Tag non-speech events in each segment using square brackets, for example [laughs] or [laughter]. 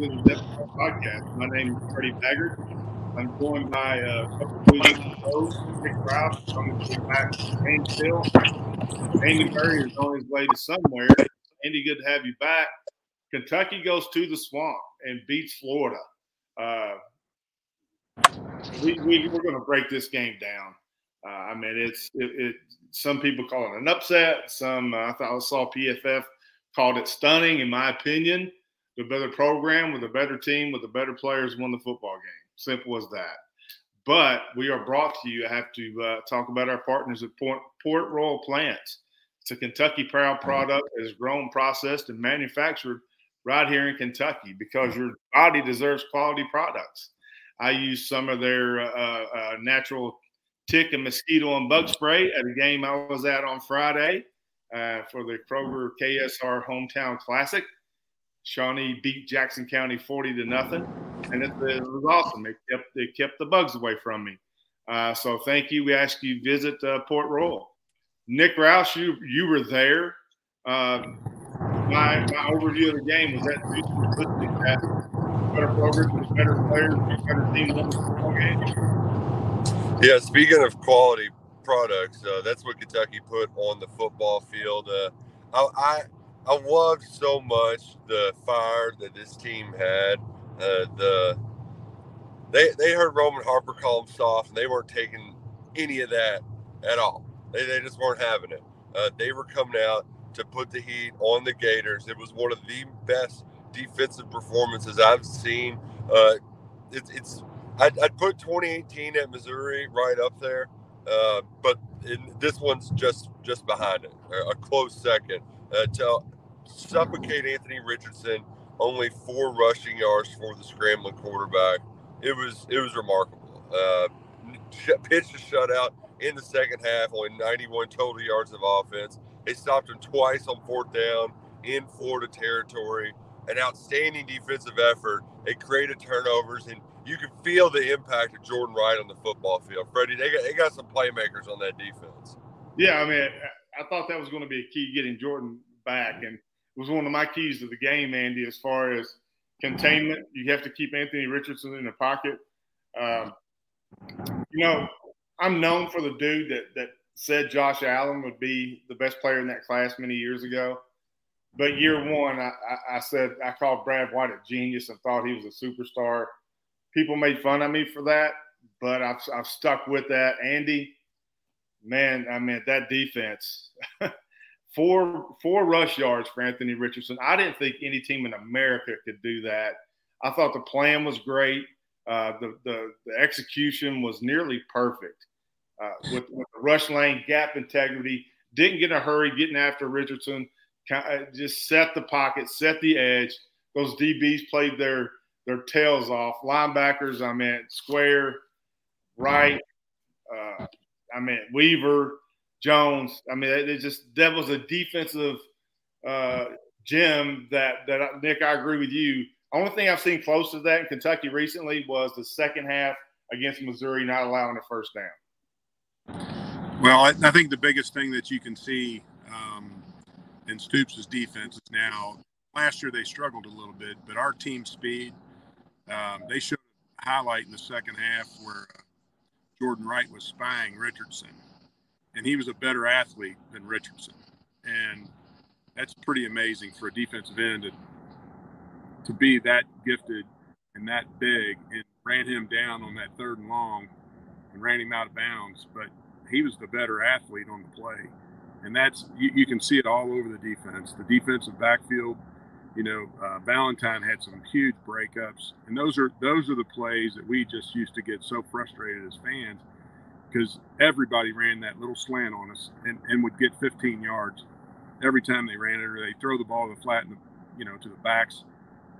to the Depth Podcast. My name is Freddie Maggard. I'm joined by uh, a couple of ago, Nick Roush, coming to back Gainesville. Andy Murray is on his way to somewhere. Andy, good to have you back. Kentucky goes to the swamp and beats Florida. Uh, we, we, we're going to break this game down. Uh, I mean, it's it, it, Some people call it an upset. Some uh, I thought I saw PFF called it stunning. In my opinion, the better program with a better team with the better players won the football game. Simple as that. But we are brought to you. I have to uh, talk about our partners at Port, Port Royal Plants. It's a Kentucky proud product that is grown, processed, and manufactured right here in Kentucky because your body deserves quality products. I use some of their uh, uh, natural tick and mosquito and bug spray at a game I was at on Friday uh, for the Kroger KSR Hometown Classic. Shawnee beat Jackson County 40 to nothing, and it, it was awesome. It kept it kept the bugs away from me. Uh, so thank you. We ask you visit uh, Port Royal. Nick Roush, you you were there. Uh, my my overview of the game was that better programs, better players, better game. Yeah, speaking of quality products, uh, that's what Kentucky put on the football field. Uh, I I loved so much the fire that this team had. Uh, the they they heard Roman Harper call them soft, and they weren't taking any of that at all. They, they just weren't having it. Uh, they were coming out to put the heat on the Gators. It was one of the best defensive performances I've seen. Uh, it, it's I'd, I'd, put 2018 at Missouri right up there, uh, but in, this one's just just behind it, a close second uh, to suffocate Anthony Richardson. Only four rushing yards for the scrambling quarterback. It was it was remarkable. Uh, pitched a shutout in the second half. Only 91 total yards of offense. They stopped him twice on fourth down in Florida territory. An outstanding defensive effort. They created turnovers, and you can feel the impact of Jordan Wright on the football field. Freddie, they got, they got some playmakers on that defense. Yeah, I mean, I thought that was going to be a key getting Jordan back, and it was one of my keys to the game, Andy. As far as containment, you have to keep Anthony Richardson in the pocket. Um, you know, I'm known for the dude that that said Josh Allen would be the best player in that class many years ago. But year one, I, I, said I called Brad White a genius and thought he was a superstar. People made fun of me for that, but I've, I've stuck with that. Andy, man, I mean that defense. [laughs] four four rush yards for Anthony Richardson. I didn't think any team in America could do that. I thought the plan was great. Uh, the, the, the execution was nearly perfect uh, with, with, the rush lane gap integrity. Didn't get in a hurry getting after Richardson. Just set the pocket, set the edge. Those DBs played their their tails off. Linebackers, I mean, Square, right, uh, I mean Weaver, Jones. I mean, it just that was a defensive uh, gem that that Nick. I agree with you. Only thing I've seen close to that in Kentucky recently was the second half against Missouri, not allowing a first down. Well, I, I think the biggest thing that you can see um, in Stoops' defense is now. Last year they struggled a little bit, but our team speed. Um, they showed a highlight in the second half where uh, Jordan Wright was spying Richardson and he was a better athlete than Richardson. And that's pretty amazing for a defensive end to, to be that gifted and that big and ran him down on that third and long and ran him out of bounds. But he was the better athlete on the play. And that's, you, you can see it all over the defense. The defensive backfield, you know, uh, Valentine had some huge breakups. And those are, those are the plays that we just used to get so frustrated as fans because everybody ran that little slant on us and, and would get 15 yards. every time they ran it or they throw the ball to the flat, and you know, to the backs,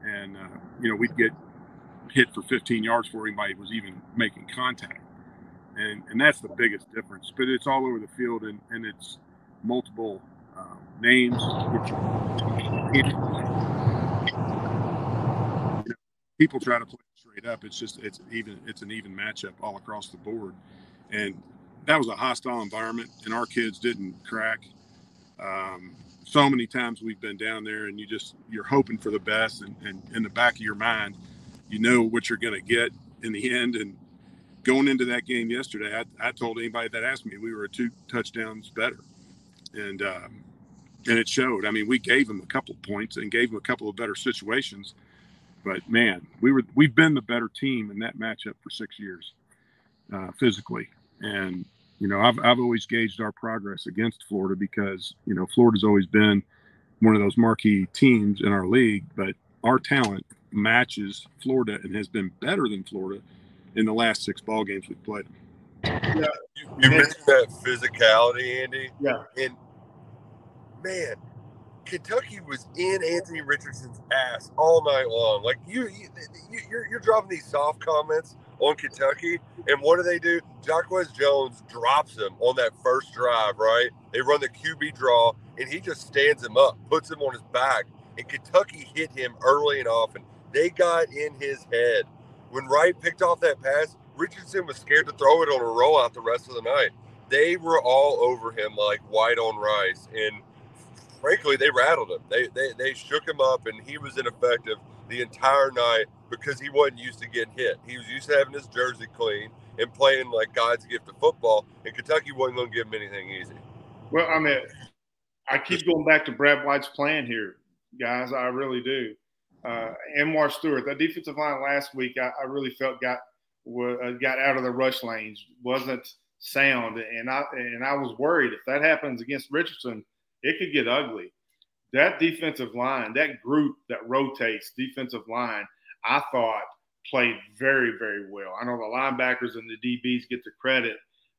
and uh, you know, we'd get hit for 15 yards before anybody was even making contact, and and that's the biggest difference. But it's all over the field, and and it's multiple um, names. people try to play straight up. It's just it's even it's an even matchup all across the board, and that was a hostile environment, and our kids didn't crack. Um, so many times we've been down there, and you just you're hoping for the best, and, and in the back of your mind, you know what you're going to get in the end. And going into that game yesterday, I, I told anybody that asked me, we were two touchdowns better, and um, and it showed. I mean, we gave them a couple of points and gave them a couple of better situations, but man, we were we've been the better team in that matchup for six years, uh, physically, and you know I've I've always gauged our progress against Florida because you know Florida's always been one of those marquee teams in our league, but our talent matches Florida and has been better than Florida in the last six ball games we've played. Yeah. You, you mentioned that physicality, Andy. Yeah. And man, Kentucky was in Anthony Richardson's ass all night long. Like you, you you're, you're dropping these soft comments on Kentucky, and what do they do? Jacquez Jones drops him on that first drive. Right? They run the QB draw, and he just stands him up, puts him on his back, and Kentucky hit him early and often. They got in his head. When Wright picked off that pass, Richardson was scared to throw it on a rollout the rest of the night. They were all over him like white on rice. And frankly, they rattled him. They, they, they shook him up, and he was ineffective the entire night because he wasn't used to getting hit. He was used to having his jersey clean and playing like God's gift of football, and Kentucky wasn't going to give him anything easy. Well, I mean, I keep going back to Brad White's plan here, guys. I really do uh, Anwar Stewart. That defensive line last week, I, I really felt got uh, got out of the rush lanes, wasn't sound, and I and I was worried if that happens against Richardson, it could get ugly. That defensive line, that group that rotates defensive line, I thought played very very well. I know the linebackers and the DBs get the credit,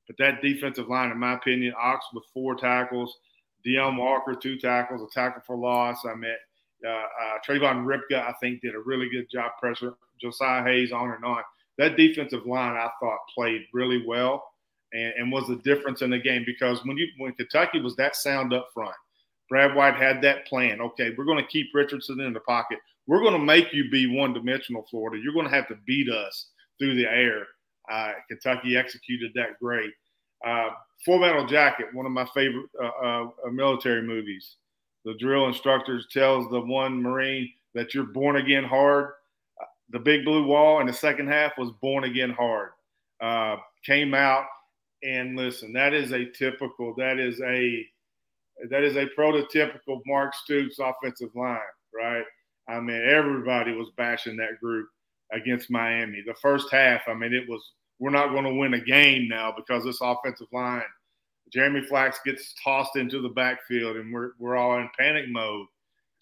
but that defensive line, in my opinion, Ox with four tackles. Dion Walker, two tackles, a tackle for loss. I mean, uh, uh, Trayvon Ripka, I think, did a really good job pressure. Josiah Hayes, on and on. That defensive line, I thought, played really well and, and was the difference in the game because when you when Kentucky was that sound up front, Brad White had that plan. Okay, we're going to keep Richardson in the pocket. We're going to make you be one dimensional, Florida. You're going to have to beat us through the air. Uh, Kentucky executed that great. Uh, Full Metal Jacket, one of my favorite uh, uh military movies the drill instructor tells the one Marine that you're born again hard. The big blue wall in the second half was born again hard. Uh, came out and listen, that is a typical, that is a, that is a prototypical Mark Stoops offensive line, right? I mean, everybody was bashing that group against Miami. The first half, I mean, it was, we're not going to win a game now because this offensive line – Jeremy Flax gets tossed into the backfield, and we're we're all in panic mode.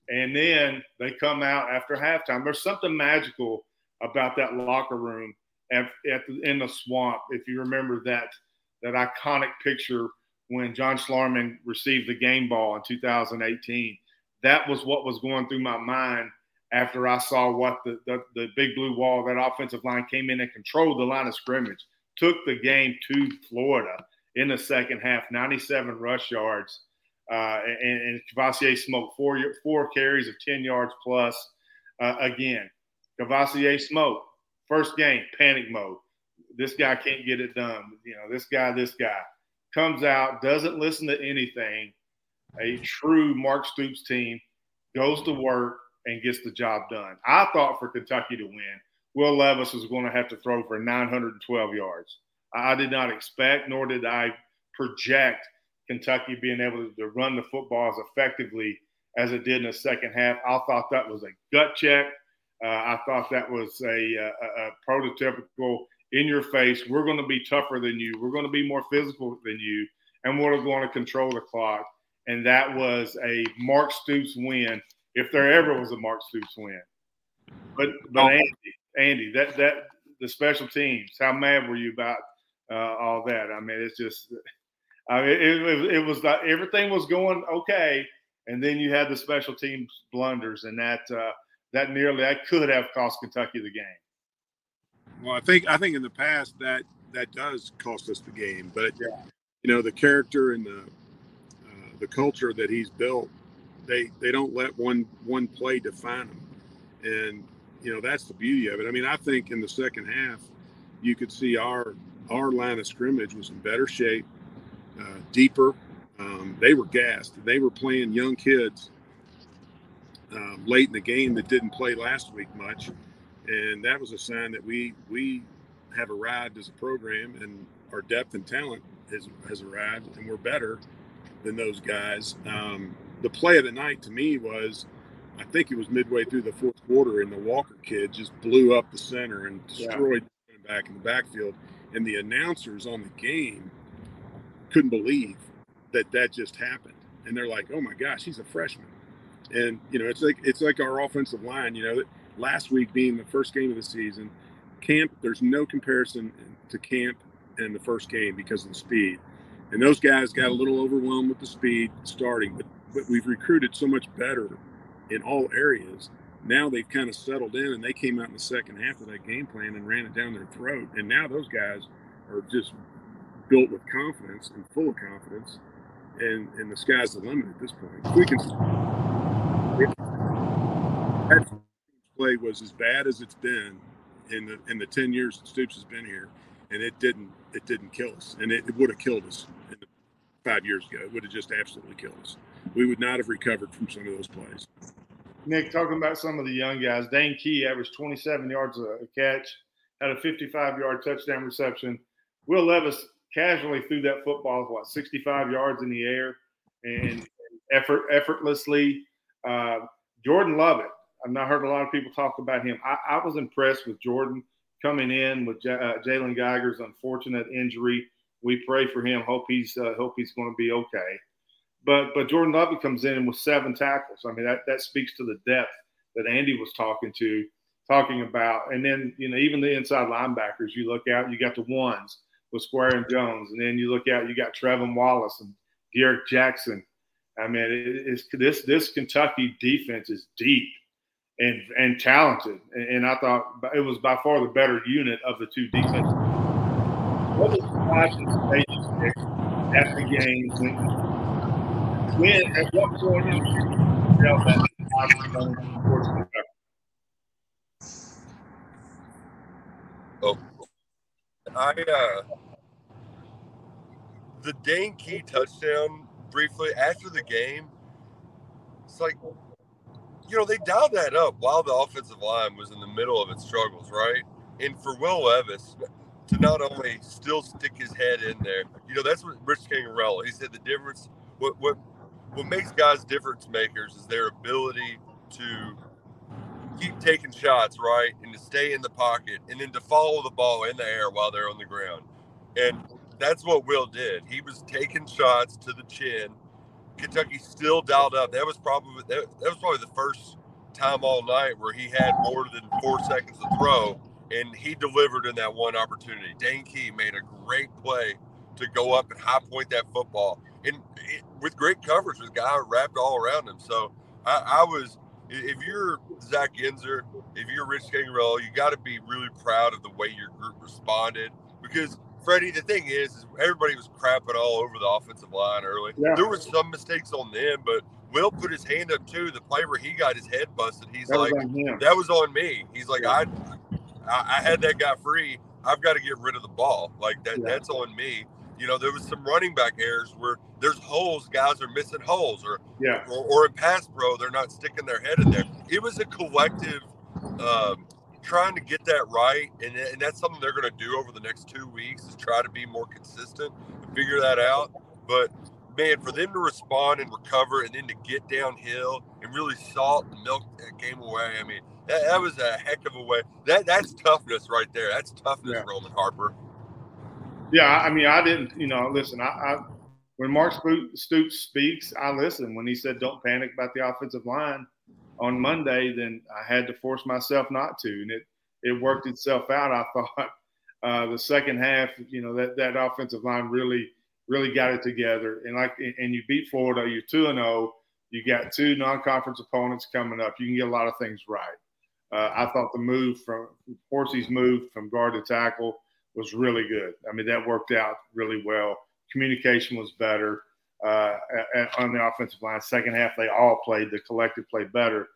And then they come out after halftime. There's something magical about that locker room at, at the, in the swamp. If you remember that that iconic picture when John Schlarman received the game ball in 2018, that was what was going through my mind after I saw what the, the, the big blue wall, that offensive line came in and controlled the line of scrimmage, took the game to Florida in the second half, 97 rush yards. Uh, and, and Kavosiey smoked four, four carries of 10 yards plus. Uh, again, Kavosiey smoked. First game, panic mode. This guy can't get it done. You know, this guy, this guy comes out, doesn't listen to anything. A true Mark Stoops team goes to work and gets the job done. I thought for Kentucky to win, Will Levis was going to have to throw for 912 yards. I did not expect, nor did I project Kentucky being able to run the football as effectively as it did in the second half. I thought that was a gut check. Uh, I thought that was a, a, a prototypical in your face. We're going to be tougher than you. We're going to be more physical than you, and we're going to control the clock. And that was a Mark Stoops win, if there ever was a Mark Stoops win. But but Andy, Andy, that that the special teams. How mad were you about uh, all that. I mean, it's just, I mean, it, it, it was like everything was going okay, and then you had the special teams blunders, and that uh, that nearly that could have cost Kentucky the game. Well, I think I think in the past that that does cost us the game, but yeah. you know the character and the uh, the culture that he's built, they they don't let one one play define them, and you know that's the beauty of it. I mean, I think in the second half, you could see our our line of scrimmage was in better shape, uh, deeper. Um, they were gassed. They were playing young kids um, late in the game that didn't play last week much, and that was a sign that we we have arrived as a program, and our depth and talent has has arrived, and we're better than those guys. Um, the play of the night to me was, I think it was midway through the fourth quarter, and the Walker kid just blew up the center and destroyed yeah. back in the backfield, and the announcers on the game couldn't believe that that just happened, and they're like, "Oh my gosh, he's a freshman." And you know, it's like it's like our offensive line. You know, that last week being the first game of the season, camp. There's no comparison to camp and the first game because of the speed. And those guys got a little overwhelmed with the speed starting, but but we've recruited so much better in all areas. Now they've kind of settled in, and they came out in the second half of that game plan and ran it down their throat. And now those guys are just built with confidence and full of confidence, and and the sky's the limit at this point. We can play was as bad as it's been in the in the ten years that Stoops has been here, and it didn't it didn't kill us, and it, it would have killed us five years ago. It would have just absolutely killed us. We would not have recovered from some of those plays. Nick, talking about some of the young guys, Dane Key averaged 27 yards a catch, had a 55-yard touchdown reception. Will Levis casually threw that football what 65 yards in the air and effort effortlessly uh, Jordan Lovett. I've not heard a lot of people talk about him. I, I was impressed with Jordan coming in with J- uh, Jalen Geiger's unfortunate injury. We pray for him. Hope he's uh, hope he's going to be okay. But but Jordan Lovett comes in with seven tackles. I mean that that speaks to the depth that Andy was talking to talking about. And then you know even the inside linebackers. You look out, you got the ones with Square and Jones, and then you look out, you got Trevin Wallace and Garrett Jackson I mean, it's this this Kentucky defense is deep and and talented, and, I thought it was by far the better unit of the two defenses. What was watching stage at the game when, when at what point in you know that Oh, I uh, the Dane Key touchdown briefly after the game. It's like, you know, they dialed that up while the offensive line was in the middle of its struggles, right? And for Will Levis to not only still stick his head in there, you know, that's what Rich Scangarello, he said the difference, what, what, what makes guys difference makers is their ability to keep taking shots, right? And to stay in the pocket and then to follow the ball in the air while they're on the ground. And that's what Will did. He was taking shots to the chin. Kentucky still dialed up. That was probably that, that was probably the first time all night where he had more than four seconds to throw, and he delivered in that one opportunity. Dane Key made a great play to go up and high point that football, and it, with great coverage, with guy wrapped all around him. So I, I was, if you're Zach Yenser, if you're Rich Scangarello, you got to be really proud of the way your group responded because Freddie, the thing is, is everybody was crapping all over the offensive line early. Yeah. There were some mistakes on them, but Will put his hand up too. The play where he got his head busted, he's that like, "That was on me." He's like, yeah. I, I had that guy free. I've got to get rid of the ball. Like that, yeah. that's on me. You know, there was some running back errors where there's holes, guys are missing holes, or yeah, or, or in pass pro, they're not sticking their head in there. It was a collective um, trying to get that right, and, and that's something they're going to do over the next two weeks is try to be more consistent and figure that out. But man, for them to respond and recover, and then to get downhill and really salt and milk that game away, I mean, that, that was a heck of a way. That that's toughness right there. That's toughness, yeah. Roman Harper. Yeah, I mean, I didn't, you know, listen, I, I when Mark Stoops speaks, I listen. When he said, "Don't panic about the offensive line," on Monday, then I had to force myself not to, and it it worked itself out. I [laughs] thought uh, the second half, you know, that that offensive line really really got it together, and like and you beat Florida, you're two and zero. Oh, You got two non-conference opponents coming up. You can get a lot of things right. Uh, I thought the move from Horsey's move from guard to tackle was really good. I mean, that worked out really well. Communication was better uh, on the offensive line. Second half, they all played. The collective played better.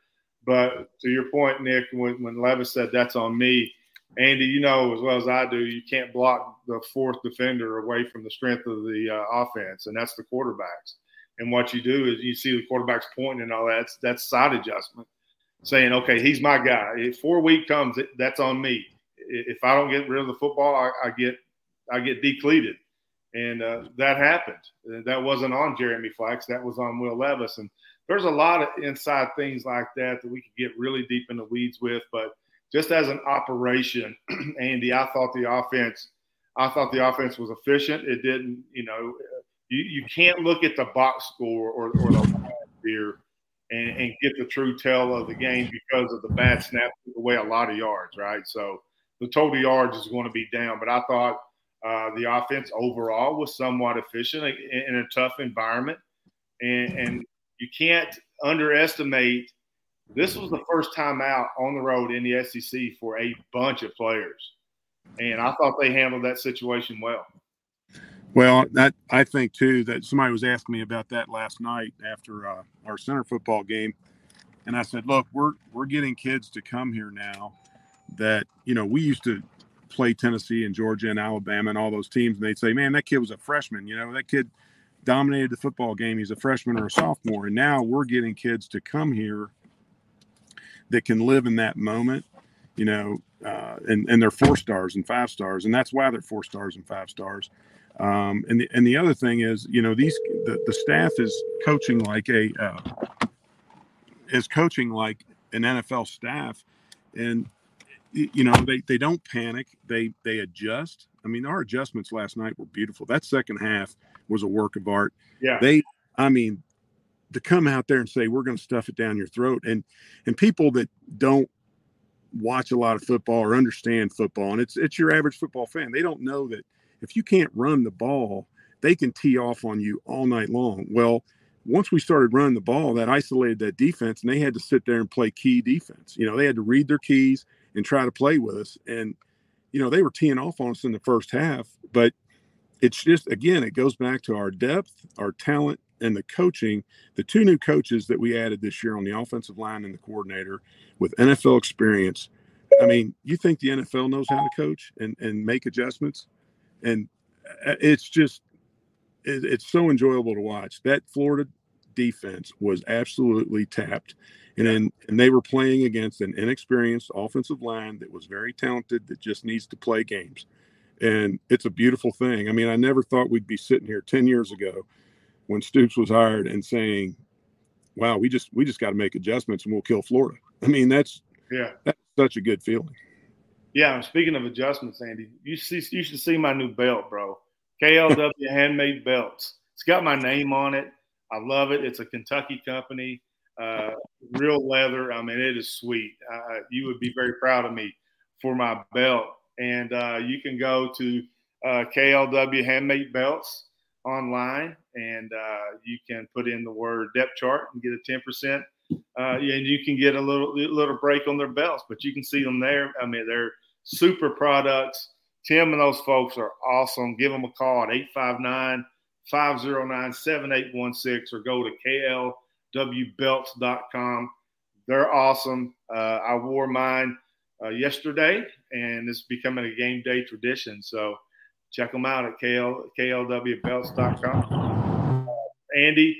But to your point, Nick, when, when Levis said that's on me, Andy, you know as well as I do, you can't block the fourth defender away from the strength of the uh, offense, and that's the quarterbacks. And what you do is you see the quarterbacks pointing and all that. That's, that's side adjustment, saying, okay, he's my guy. If four week comes, that's on me. If I don't get rid of the football, I, I get I get depleted, and uh, that happened. That wasn't on Jeremy Flax. That was on Will Levis. And there's a lot of inside things like that that we could get really deep in the weeds with, but just as an operation, [clears throat] Andy, I thought the offense, I thought the offense was efficient. It didn't, you know, you, you can't look at the box score or, or the here and, and, get the true tell of the game because of the bad snap away a lot of yards, right? So the total yards is going to be down. But I thought uh, the offense overall was somewhat efficient in, in a tough environment, and, and you can't underestimate – this was the first time out on the road in the SEC for a bunch of players, and I thought they handled that situation well. Well, that I think too that somebody was asking me about that last night after uh, our center football game, and I said, "Look, we're we're getting kids to come here now that you know we used to play Tennessee and Georgia and Alabama and all those teams, and they'd say, "Man, that kid was a freshman. You know, that kid dominated the football game. He's a freshman or a sophomore." And now we're getting kids to come here that can live in that moment, you know, uh, and and they're four stars and five stars, and that's why they're four stars and five stars. Um, and the and the other thing is, you know, these the, the staff is coaching like a uh, is coaching like an NFL staff, and you know they they don't panic. They they adjust. I mean, our adjustments last night were beautiful. That second half was a work of art. Yeah. They, I mean, to come out there and say we're going to stuff it down your throat and and people that don't watch a lot of football or understand football and it's it's your average football fan they don't know that if you can't run the ball they can tee off on you all night long well once we started running the ball that isolated that defense and they had to sit there and play key defense you know they had to read their keys and try to play with us and you know they were teeing off on us in the first half but it's just again it goes back to our depth our talent and the coaching, the two new coaches that we added this year on the offensive line and the coordinator with NFL experience. I mean, you think the NFL knows how to coach and, and make adjustments? And uh, it's just, it's so enjoyable to watch. That Florida defense was absolutely tapped. And then, and they were playing against an inexperienced offensive line that was very talented that just needs to play games. And it's a beautiful thing. I mean, I never thought we'd be sitting here 10 years ago when Stoops was hired and saying, "Wow, we just we just got to make adjustments and we'll kill Florida." I mean, that's yeah, that's such a good feeling. Yeah, speaking of adjustments, Andy, you see, you should see my new belt, bro. KLW [laughs] handmade belts. It's got my name on it. I love it. It's a Kentucky company, uh, real leather. I mean, it is sweet. Uh, you would be very proud of me for my belt. And uh, you can go to uh, KLW Handmade Belts online and uh, you can put in the word depth chart and get a 10% uh, and you can get a little little break on their belts but you can see them there i mean they're super products tim and those folks are awesome give them a call at 859-509-7816 or go to klwbelts.com they're awesome uh, i wore mine uh, yesterday and it's becoming a game day tradition so check them out at KL, klwbelts.com. Uh, Andy,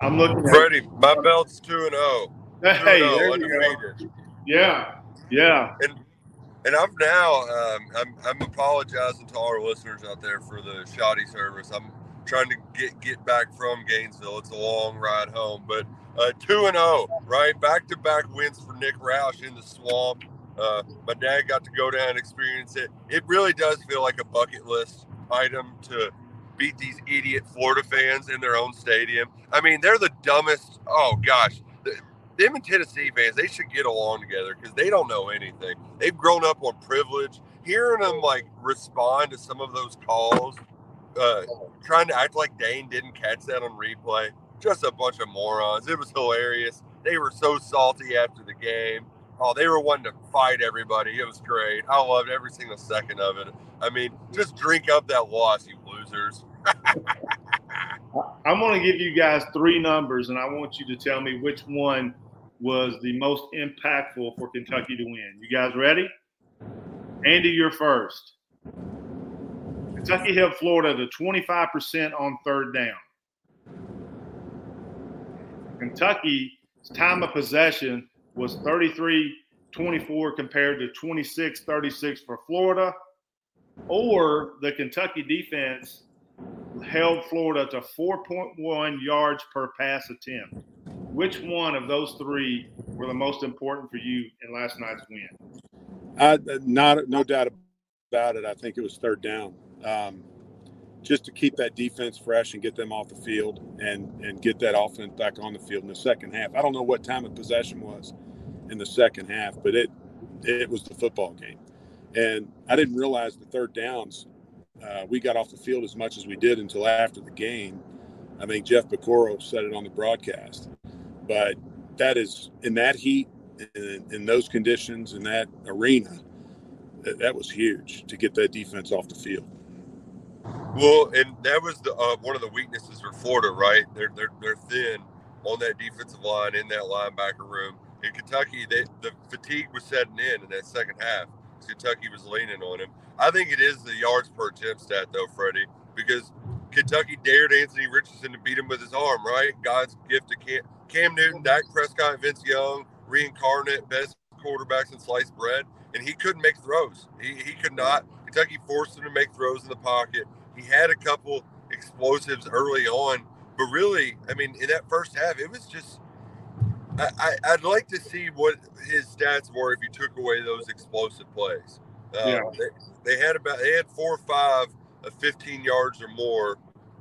I'm looking at Freddie, my belt's 2 and 0. [laughs] Hey, oh, there undefeated. You go. Yeah. Yeah. And and I'm now um, I'm, I'm apologizing to all our listeners out there for the shoddy service. I'm trying to get get back from Gainesville. It's a long ride home, but uh, two and zero, oh, right? Back to back wins for Nick Roush in the swamp. Uh, my dad got to go down and experience it. It really does feel like a bucket list item to beat these idiot Florida fans in their own stadium. I mean, they're the dumbest. Oh gosh, the, them and Tennessee fans, they should get along together because they don't know anything. They've grown up on privilege. Hearing them like respond to some of those calls, uh, trying to act like Dane didn't catch that on replay. just a bunch of morons. It was hilarious. They were so salty after the game. Oh, they were wanting to fight everybody. It was great. I loved every single second of it. I mean, just drink up that loss, you losers. I'm going to give you guys three numbers, and I want you to tell me which one was the most impactful for Kentucky to win. You guys ready? Andy, you're first. Kentucky held Florida to 25% on third down. Kentucky's time of possession was 33 24 compared to 26 36 for Florida, or the Kentucky defense held Florida to 4.1 yards per pass attempt. Which one of those three were the most important for you in last night's win? Uh, not no doubt about it. I think it was third down. Um, just to keep that defense fresh and get them off the field and and get that offense back on the field in the second half. I don't know what time of possession was in the second half, but it it was the football game, and I didn't realize the third downs. Uh, we got off the field as much as we did until after the game. I think Jeff Piecoro said it on the broadcast, but that is in that heat, in, in those conditions, in that arena, that, that was huge to get that defense off the field. Well, and that was the uh, one of the weaknesses for Florida, right? They're they're they're thin on that defensive line in that linebacker room. In Kentucky, they, the fatigue was setting in in that second half. Kentucky was leaning on him. I think it is the yards per attempt stat, though, Freddie, because Kentucky dared Anthony Richardson to beat him with his arm, right? God's gift to Cam, Cam Newton, Dak Prescott, Vince Young, reincarnate best quarterbacks in sliced bread, and he couldn't make throws. He, he could not. Kentucky forced him to make throws in the pocket. He had a couple explosives early on, but really, I mean, in that first half, it was just. I, would like to see what his stats were if you took away those explosive plays. Uh, yeah. they, they, had about they had four or five of 15 yards or more,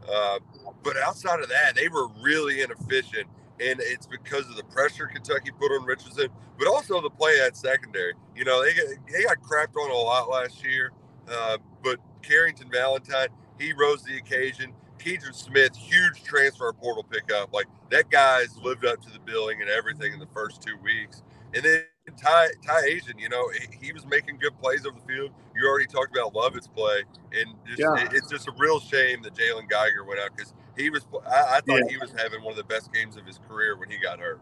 uh, but outside of that, they were really inefficient, and it's because of the pressure Kentucky put on Richardson, but also the play at secondary. You know, they they got crapped on a lot last year, uh, but Carrington Valentine he rose to the occasion. Keidron Smith, huge transfer portal pickup. Like that guy's lived up to the billing and everything in the first two weeks. And then Ty Ty Ajian, you know, he, he was making good plays over the field. You already talked about Lovett's play, and just, yeah. it, it's just a real shame that Jalen Geiger went out because he was. I, I thought yeah. he was having one of the best games of his career when he got hurt.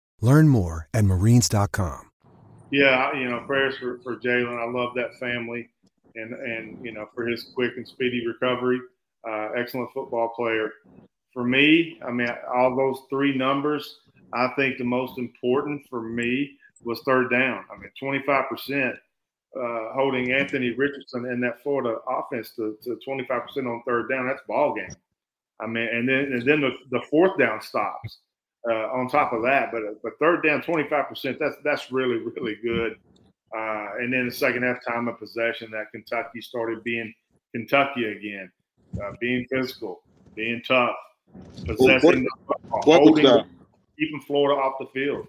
Learn more at marines.com. Yeah, you know, prayers for, for Jalen. I love that family and, and, you know, for his quick and speedy recovery. Uh, excellent football player. For me, I mean, all those three numbers, I think the most important for me was third down. I mean, 25% uh, holding Anthony Richardson and that Florida offense to, to 25% on third down. That's ball game. I mean, and then and then the, the fourth down stops uh, on top of that. But but third down, twenty five percent. That's that's really really good. Uh, and then the second half time of possession, that Kentucky started being Kentucky again, uh, being physical, being tough, possessing what, what, what was the keeping Florida off the field.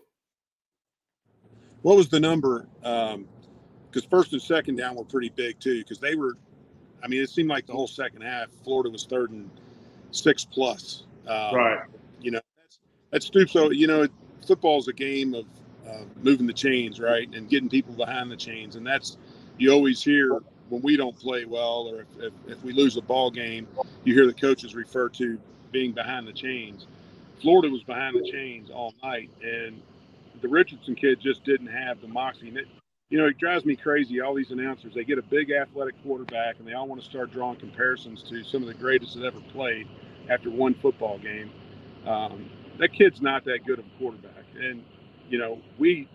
What was the number? Because um, first and second down were pretty big too. Because they were, I mean, it seemed like the whole second half, Florida was third and six plus. Um, right. You know, that's Stoops. So you know, football is a game of uh, moving the chains, right, and getting people behind the chains, and that's you always hear when we don't play well or if, if, if we lose a ball game, you hear the coaches refer to being behind the chains. Florida was behind the chains all night, and the Richardson kid just didn't have the moxie. And it, you know, it drives me crazy. All these announcers, they get a big athletic quarterback, and they all want to start drawing comparisons to some of the greatest that ever played after one football game. Um, that kid's not that good of a quarterback, and you know, we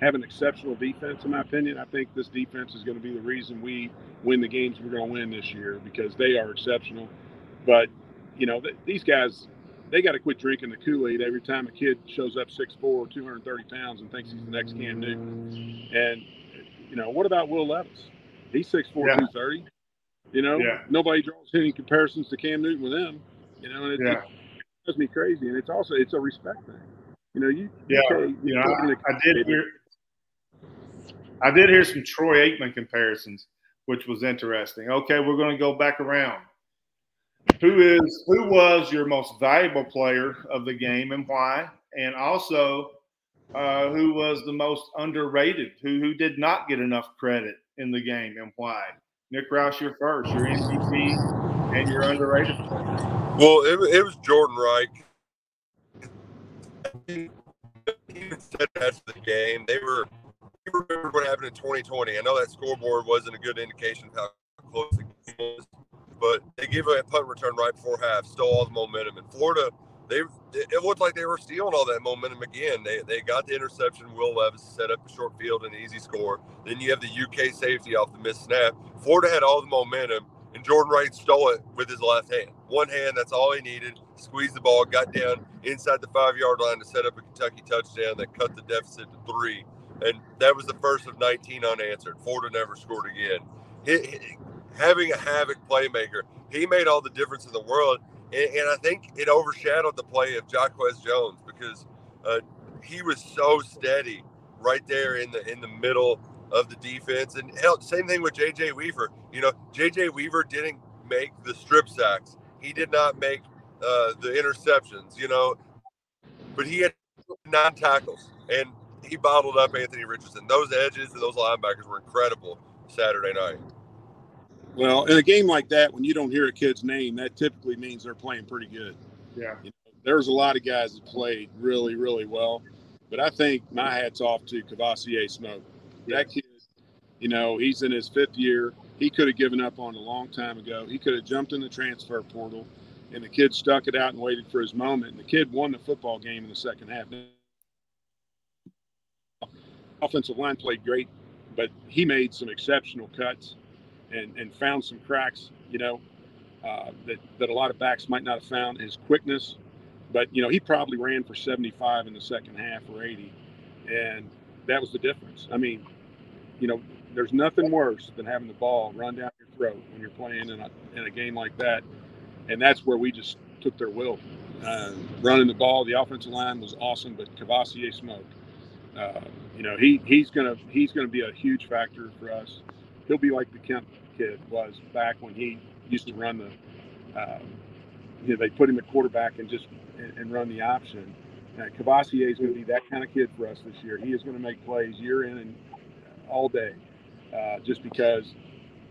have an exceptional defense, in my opinion. I think this defense is going to be the reason we win the games we're going to win this year because they are exceptional. But you know, th- these guys, they got to quit drinking the Kool Aid every time a kid shows up 6'4", 230 pounds and thinks he's the next Cam Newton. And, you know, what about Will Levis? He's 6'4", yeah. 230. You know, yeah. nobody draws any comparisons to Cam Newton with him. You know, and it, yeah. it drives me crazy. And it's also it's a respect thing. You know, you yeah, you, you know, I, I did hear I did hear some Troy Aikman comparisons, which was interesting. Okay, we're going to go back around. Who is who was your most valuable player of the game and why? And also, uh, who was the most underrated? Who who did not get enough credit in the game and why? Nick Roush, you're first. Your MVP and your underrated. Well, it, it was Jordan Wright. Even said after the game, they were. You remember what happened in 2020. I know that scoreboard wasn't a good indication of how close the game was but they gave a punt return right before half, stole all the momentum. And Florida, they it looked like they were stealing all that momentum again. They, they got the interception. Will Levis set up a short field and an easy score. Then you have the UK safety off the missed snap. Florida had all the momentum, and Jordan Wright stole it with his left hand. One hand, that's all he needed. Squeezed the ball, got down inside the five yard line to set up a Kentucky touchdown that cut the deficit to three. And that was the first of 19 unanswered. Florida never scored again. It, it, having a havoc playmaker, he made all the difference in the world. And, and I think it overshadowed the play of Jacquez Jones because uh, he was so steady right there in the in the middle of the defense. And hell, same thing with JJ Weaver. You know, JJ Weaver didn't make the strip sacks. He did not make uh, the interceptions. You know, but he had nine tackles and he bottled up Anthony Richardson. Those edges and those linebackers were incredible Saturday night. Well, in a game like that, when you don't hear a kid's name, that typically means they're playing pretty good. Yeah. You know, there was a lot of guys that played really, really well, but I think my hat's off to Kavosiey Smoke. That kid, you know, he's in his fifth year. He could have given up on a long time ago. He could have jumped in the transfer portal, and the kid stuck it out and waited for his moment. And the kid won the football game in the second half. Offensive line played great, but he made some exceptional cuts and, and found some cracks, you know, uh, that, that a lot of backs might not have found. His quickness, but, you know, he probably ran for 75 in the second half or 80. And that was the difference. I mean, you know, there's nothing worse than having the ball run down your throat when you're playing in a, in a game like that. And that's where we just took their will. Uh, running the ball, the offensive line was awesome, but Kavosiey smoked. Uh, you know, he he's gonna he's gonna be a huge factor for us. He'll be like the Kemp kid was back when he used to run the, uh, you know, they put him at quarterback and just and, and run the option. Uh, Kavosiey is going to be that kind of kid for us this year. He is going to make plays year in and all day, uh, just because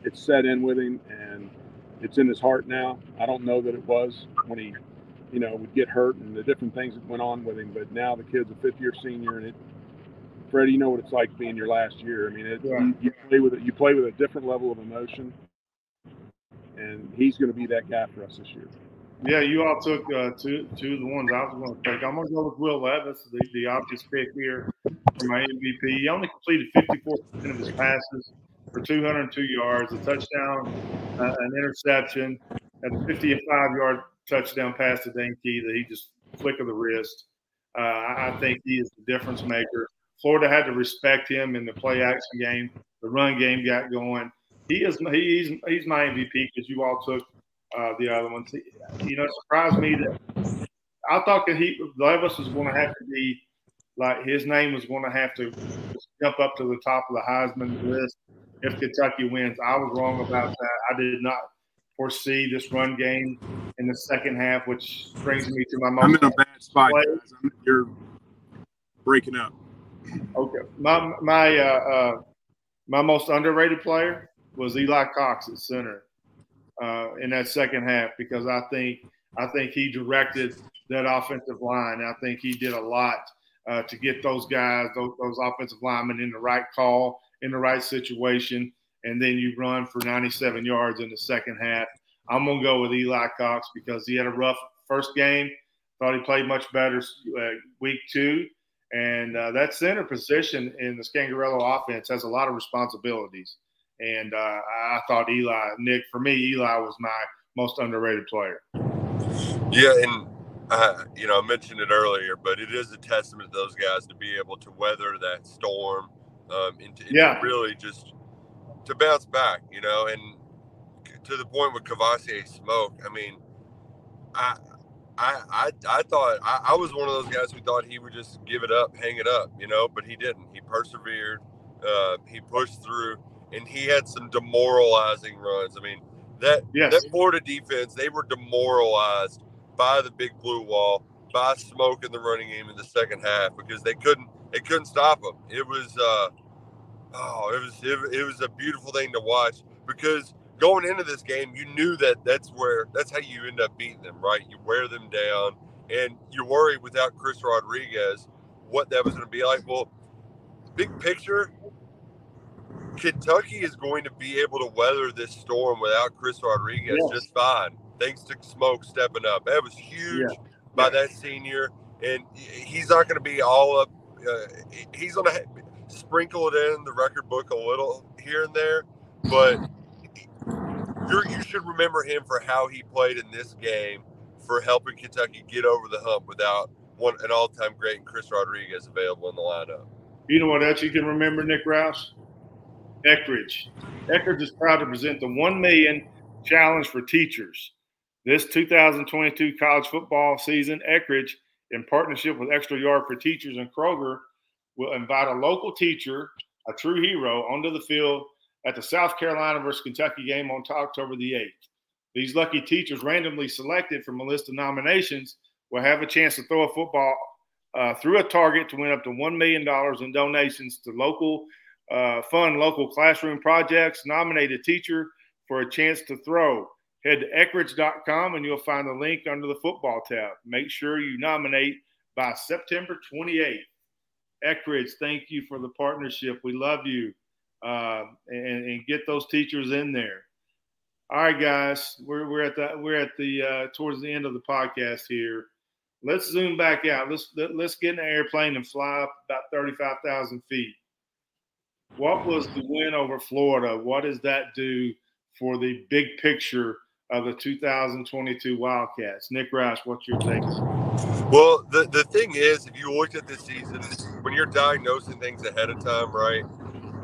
it's set in with him and it's in his heart now. I don't know that it was when he, you know, would get hurt and the different things that went on with him. But now the kid's a fifth year senior and it Freddie, you know what it's like being your last year. I mean, it, yeah. you, you, play with it. You play with a different level of emotion, and he's going to be that guy for us this year. Yeah, you all took uh, two two of the ones I was going to take. I'm going to go with Will Levis, the, the obvious pick here for my MVP. He only completed 54% of his passes for 202 yards, a touchdown, uh, an interception, and a 55 yard touchdown pass to Dane Key that he just flick of the wrist. Uh, I think he is the difference maker. Florida had to respect him in the play action game. The run game got going. He is he's he's my MVP because you all took uh, the other ones. You know, it surprised me that I thought that he Levis was going to have to be like his name was going to have to jump up to the top of the Heisman list if Kentucky wins. I was wrong about that. I did not foresee this run game in the second half, which brings me to my most. I'm in a bad spot, guys. You're breaking up. Okay, my my uh, uh, my most underrated player was Eli Cox at center uh, in that second half because I think I think he directed that offensive line. I think he did a lot uh, to get those guys, those, those offensive linemen, in the right call, in the right situation, and then you run for 97 yards in the second half. I'm gonna go with Eli Cox because he had a rough first game. Thought he played much better uh, week two, and uh, that center position in the Scangarello offense has a lot of responsibilities. And uh, I thought Eli, Nick, for me, Eli was my most underrated player. Yeah, and uh, you know, I mentioned it earlier, but it is a testament to those guys to be able to weather that storm um, and, to, and yeah. really just to bounce back, you know, and to the point with Kavosiey Smoke. I mean, I. I, I, I thought I, I was one of those guys who thought he would just give it up, hang it up, you know, but he didn't. He persevered. Uh, he pushed through, and he had some demoralizing runs. I mean, that yes. that Florida defense, they were demoralized by the big blue wall, by smoke in the running game in the second half because they couldn't they couldn't stop them. It was uh, oh, it was it, it was a beautiful thing to watch because going into this game, you knew that that's where that's how you end up beating them, right? You wear them down, and you worry without Chris Rodriguez what that was going to be like. Well, big picture, Kentucky is going to be able to weather this storm without Chris Rodriguez Yes. just fine, thanks to Smoke stepping up. That was huge Yeah. by Yeah. that senior, and he's not going to be all up. Uh, he's going to sprinkle it in the record book a little here and there, but [laughs] you're, you should remember him for how he played in this game for helping Kentucky get over the hump without one an all-time great and Chris Rodriguez available in the lineup. You know what else you can remember, Nick Roush? Eckrich. Eckrich is proud to present the 1 million challenge for teachers. This 2022 college football season, Eckrich, in partnership with Extra Yard for Teachers and Kroger, will invite a local teacher, a true hero, onto the field at the South Carolina versus Kentucky game on October the 8th. These lucky teachers, randomly selected from a list of nominations, will have a chance to throw a football uh, through a target to win up to $1 million in donations to local uh, fund local classroom projects. Nominate a teacher for a chance to throw. Head to Eckrich.com and you'll find the link under the football tab. Make sure you nominate by September 28th. Eckrich, thank you for the partnership. We love you. Uh, and, and get those teachers in there. All right, guys, we're, we're at the we're at the uh, towards the end of the podcast here. Let's zoom back out. Let's let, let's get in an airplane and fly up about thirty five thousand feet. What was the win over Florida? What does that do for the big picture of the 2022 Wildcats? Nick Roush, what's your take? Well, the, the thing is, if you looked at the season, when you're diagnosing things ahead of time, right,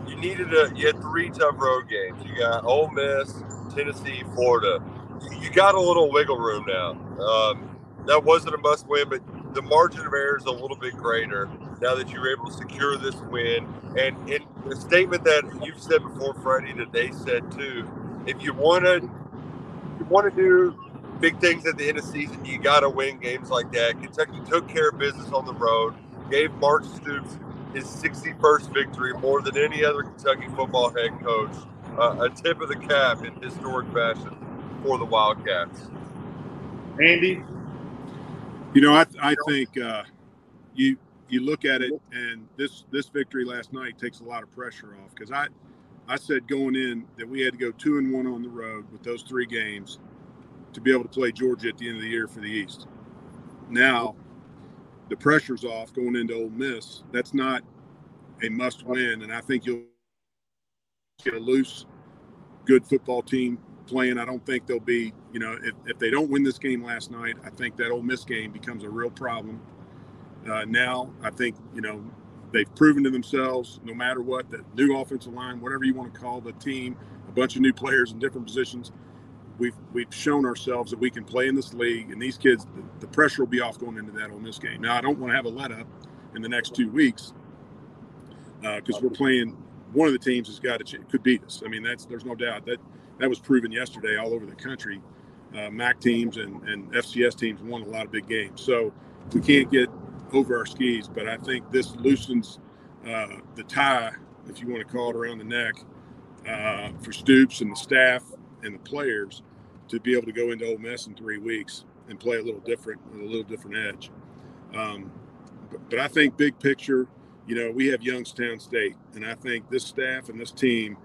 you needed a you had three tough road games. You got Ole Miss, Tennessee, Florida. You, you got a little wiggle room now. Um, that wasn't a must win, but the margin of error is a little bit greater now that you were able to secure this win. And in the statement that you've said before, Freddie, that they said too, if you want to you want to do big things at the end of season, you got to win games like that. Kentucky took care of business on the road, gave Mark Stoops his 61st victory, more than any other Kentucky football head coach. Uh, a tip of the cap in historic fashion for the Wildcats. Andy, You know, I, I think uh, you you look at it, and this this victory last night takes a lot of pressure off because I I said going in that we had to go two and one on the road with those three games to be able to play Georgia at the end of the year for the East. Now the pressure's off going into Ole Miss. That's not a must win, and I think you'll get a loose, good football team playing. I don't think they'll be, you know, if, if they don't win this game last night, I think that Ole Miss game becomes a real problem. Uh, now, I think, you know, they've proven to themselves, no matter what, that new offensive line, whatever you want to call the team, a bunch of new players in different positions, we've we've shown ourselves that we can play in this league, and these kids, the, the pressure will be off going into that Ole Miss game. Now, I don't want to have a let up in the next two weeks because uh, we're playing one of the teams has got to could beat us. I mean, that's there's no doubt that that was proven yesterday all over the country. Uh, MAC teams and, and FCS teams won a lot of big games, so we can't get over our skis. But I think this loosens uh, the tie, if you want to call it, around the neck uh, for Stoops and the staff and the players to be able to go into Ole Miss in three weeks and play a little different with a little different edge. Um, but, but I think big picture, you know, we have Youngstown State, and I think this staff and this team,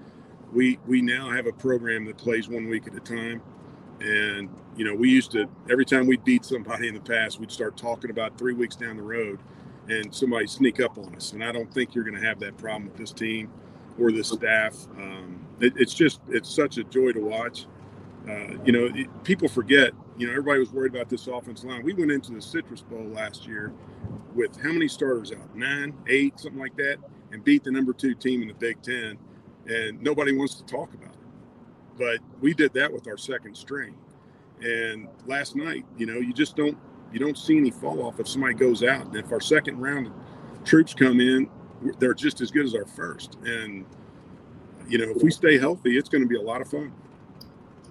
we we now have a program that plays one week at a time. And you know, we used to every time we beat somebody in the past, we'd start talking about three weeks down the road, and somebody sneak up on us. And I don't think you're going to have that problem with this team or this staff. Um, it, it's just it's such a joy to watch. Uh, you know, it, people forget. You know, everybody was worried about this offensive line. We went into the Citrus Bowl last year with how many starters out? Nine, eight, something like that, and beat the number two team in the Big Ten. And nobody wants to talk about it. But we did that with our second string. And last night, you know, you just don't you don't see any fall off if somebody goes out. And if our second round troops come in, they're just as good as our first. And you know, if we stay healthy, it's going to be a lot of fun.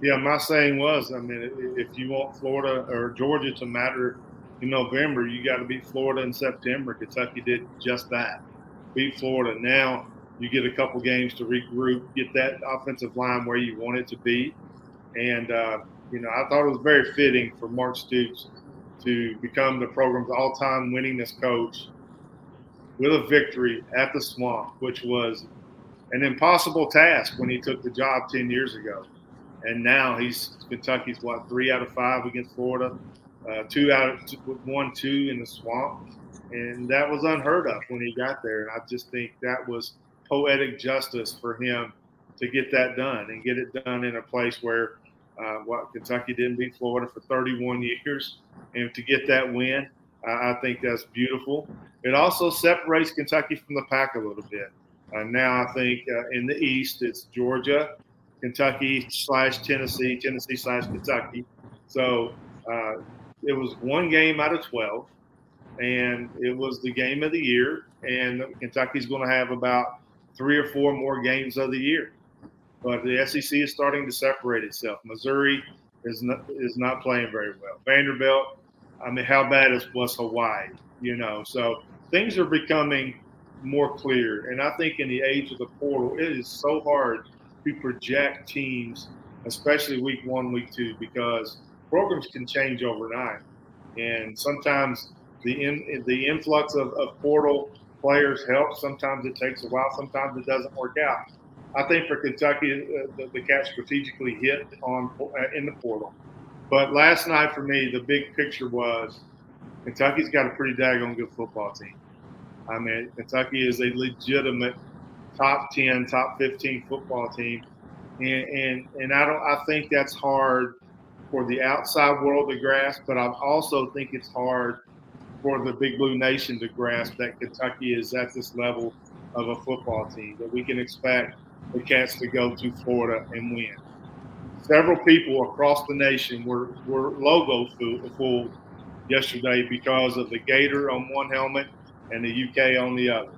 Yeah, my saying was, I mean, if you want Florida or Georgia to matter in November, you got to beat Florida in September. Kentucky did just that, beat Florida. Now you get a couple games to regroup, get that offensive line where you want it to be, and uh, you know, I thought it was very fitting for Mark Stoops to become the program's all-time winningest coach with a victory at the Swamp, which was an impossible task when he took the job 10 years ago. And now he's Kentucky's what three out of five against Florida, uh, two out of two, one two in the swamp, and that was unheard of when he got there. And I just think that was poetic justice for him to get that done and get it done in a place where uh, what Kentucky didn't beat Florida for 31 years, and to get that win, I think that's beautiful. It also separates Kentucky from the pack a little bit. Uh, now I think uh, in the East it's Georgia, Kentucky slash Tennessee, Tennessee slash Kentucky. So uh, it was one game out of 12, and it was the game of the year. And Kentucky's going to have about three or four more games of the year. But the SEC is starting to separate itself. Missouri is not is not playing very well. Vanderbilt, I mean, how bad is was Hawaii? You know, so things are becoming more clear. And I think in the age of the portal, it is so hard to project teams, especially week one, week two, because programs can change overnight. And sometimes the in, the influx of, of portal players helps. Sometimes it takes a while. Sometimes it doesn't work out. I think for Kentucky, uh, the, the Cats strategically hit on uh, in the portal. But last night for me, the big picture was Kentucky's got a pretty daggone good football team. I mean, Kentucky is a legitimate top 10, top 15 football team. And, and, and I don't, I think that's hard for the outside world to grasp, but I also think it's hard for the Big Blue Nation to grasp that Kentucky is at this level of a football team, that we can expect the Cats to go to Florida and win. Several people across the nation were, were logo fooled yesterday because of the gator on one helmet and the UK on the other.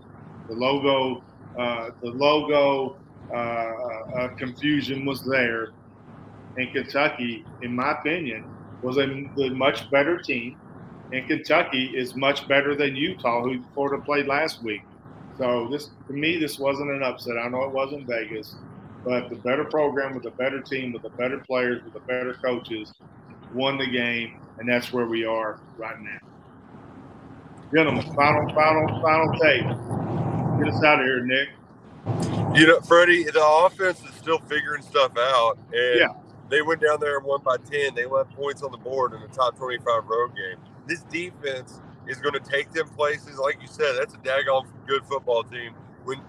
The logo, uh, the logo uh, uh, confusion was there, and Kentucky, in my opinion, was a, much better team. And Kentucky is much better than Utah, who Florida played last week. So this, to me, this wasn't an upset. I know it wasn't Vegas, but the better program with a better team, with the better players, with the better coaches, won the game, and that's where we are right now. Gentlemen, final, final, final take. Get us out of here, Nick. You know, Freddie, the offense is still figuring stuff out. And yeah. they went down there and won by 10. They left points on the board in the top 25 road game. This defense is going to take them places. Like you said, that's a daggone good football team. When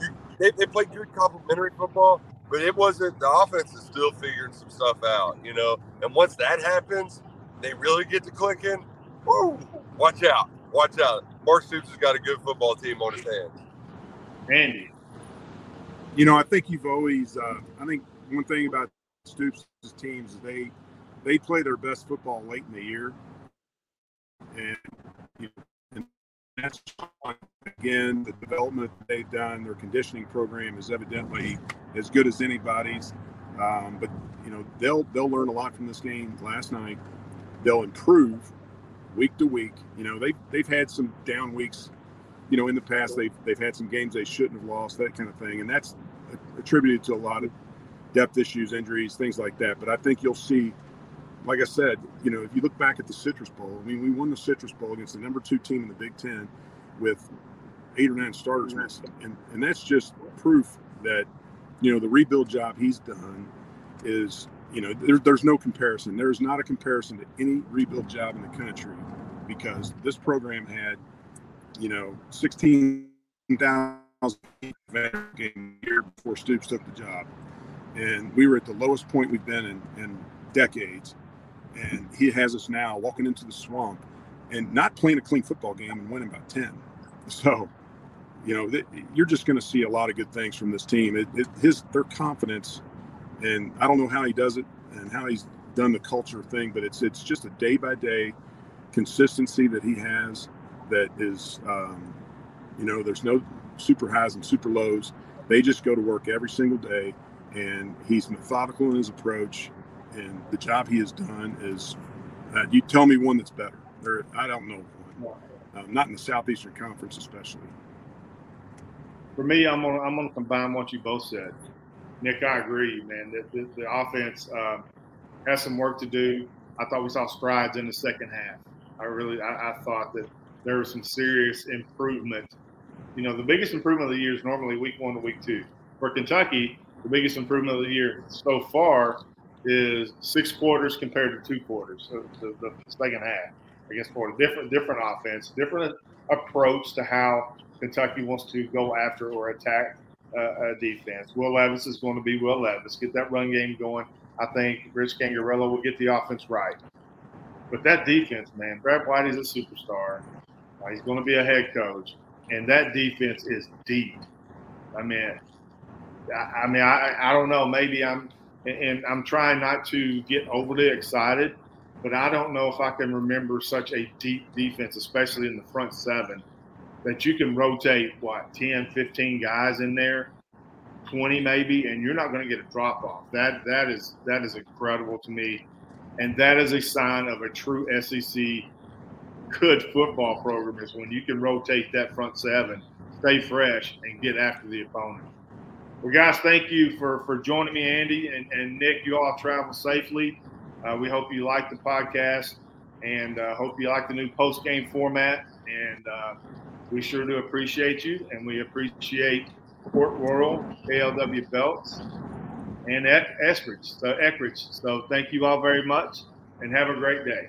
you, they, they played good complementary football, but it wasn't, the offense is still figuring some stuff out, you know. And once that happens, they really get to clicking. Woo, watch out watch out. Mark Stoops has got a good football team on his hands. Andy. You know, I think you've always, uh, I think one thing about Stoops' teams is they they play their best football late in the year, and, and that's again the development they've done. Their conditioning program is evidently as good as anybody's. Um, but you know they'll they'll learn a lot from this game last night. They'll improve week to week. You know they've they've had some down weeks. You know in the past they've they've had some games they shouldn't have lost that kind of thing, and that's attributed to a lot of depth issues, injuries, things like that. But I think you'll see, like I said, you know if you look back at the Citrus Bowl, I mean we won the Citrus Bowl against the number two team in the Big Ten with eight or nine starters missing, and and that's just proof that you know the rebuild job he's done is you know there, there's no comparison there's not a comparison to any rebuild job in the country because this program had you know 16,000 game year before Stoops took the job. And we were at the lowest point we've been in, in decades. And he has us now walking into the swamp and not playing a clean football game and winning by 10 so you know, th- you're just going to see a lot of good things from this team. It, it, his their confidence, and I don't know how he does it and how he's done the culture thing, but it's it's just a day by day consistency that he has that is, um, you know, there's no super highs and super lows. They just go to work every single day, and he's methodical in his approach. And the job he has done is, uh, you tell me one that's better. There, I don't know one. Uh, not in the Southeastern Conference, especially for me, I'm gonna I'm gonna combine what you both said. Nick, I agree, man. The, the, the offense uh, has some work to do. I thought we saw strides in the second half. I really I, I, thought that there was some serious improvement. You know, the biggest improvement of the year is normally week one to week two. For Kentucky, the biggest improvement of the year so far is six quarters compared to two quarters. So the, the second half, I guess, for a different different offense, different approach to how Kentucky wants to go after or attack uh, a defense. Will Levis is going to be Will Levis. Get that run game going. I think Rich Scangarello will get the offense right. But that defense, man, Brad White is a superstar. He's going to be a head coach, and that defense is deep. I mean, I, I mean, I, I don't know. Maybe I'm, and I'm trying not to get overly excited, but I don't know if I can remember such a deep defense, especially in the front seven, that you can rotate what 10 15 guys in there 20 maybe and you're not going to get a drop off that that is that is incredible to me and that is a sign of a true sec good football program is when you can rotate that front seven stay fresh and get after the opponent well guys thank you for for joining me andy and, and nick you all travel safely uh, we hope you like the podcast and uh, hope you like the new post game format and uh, we sure do appreciate you, and we appreciate Port Royal, KLW Belts, and Eskridge. So Eskridge. So thank you all very much, and have a great day.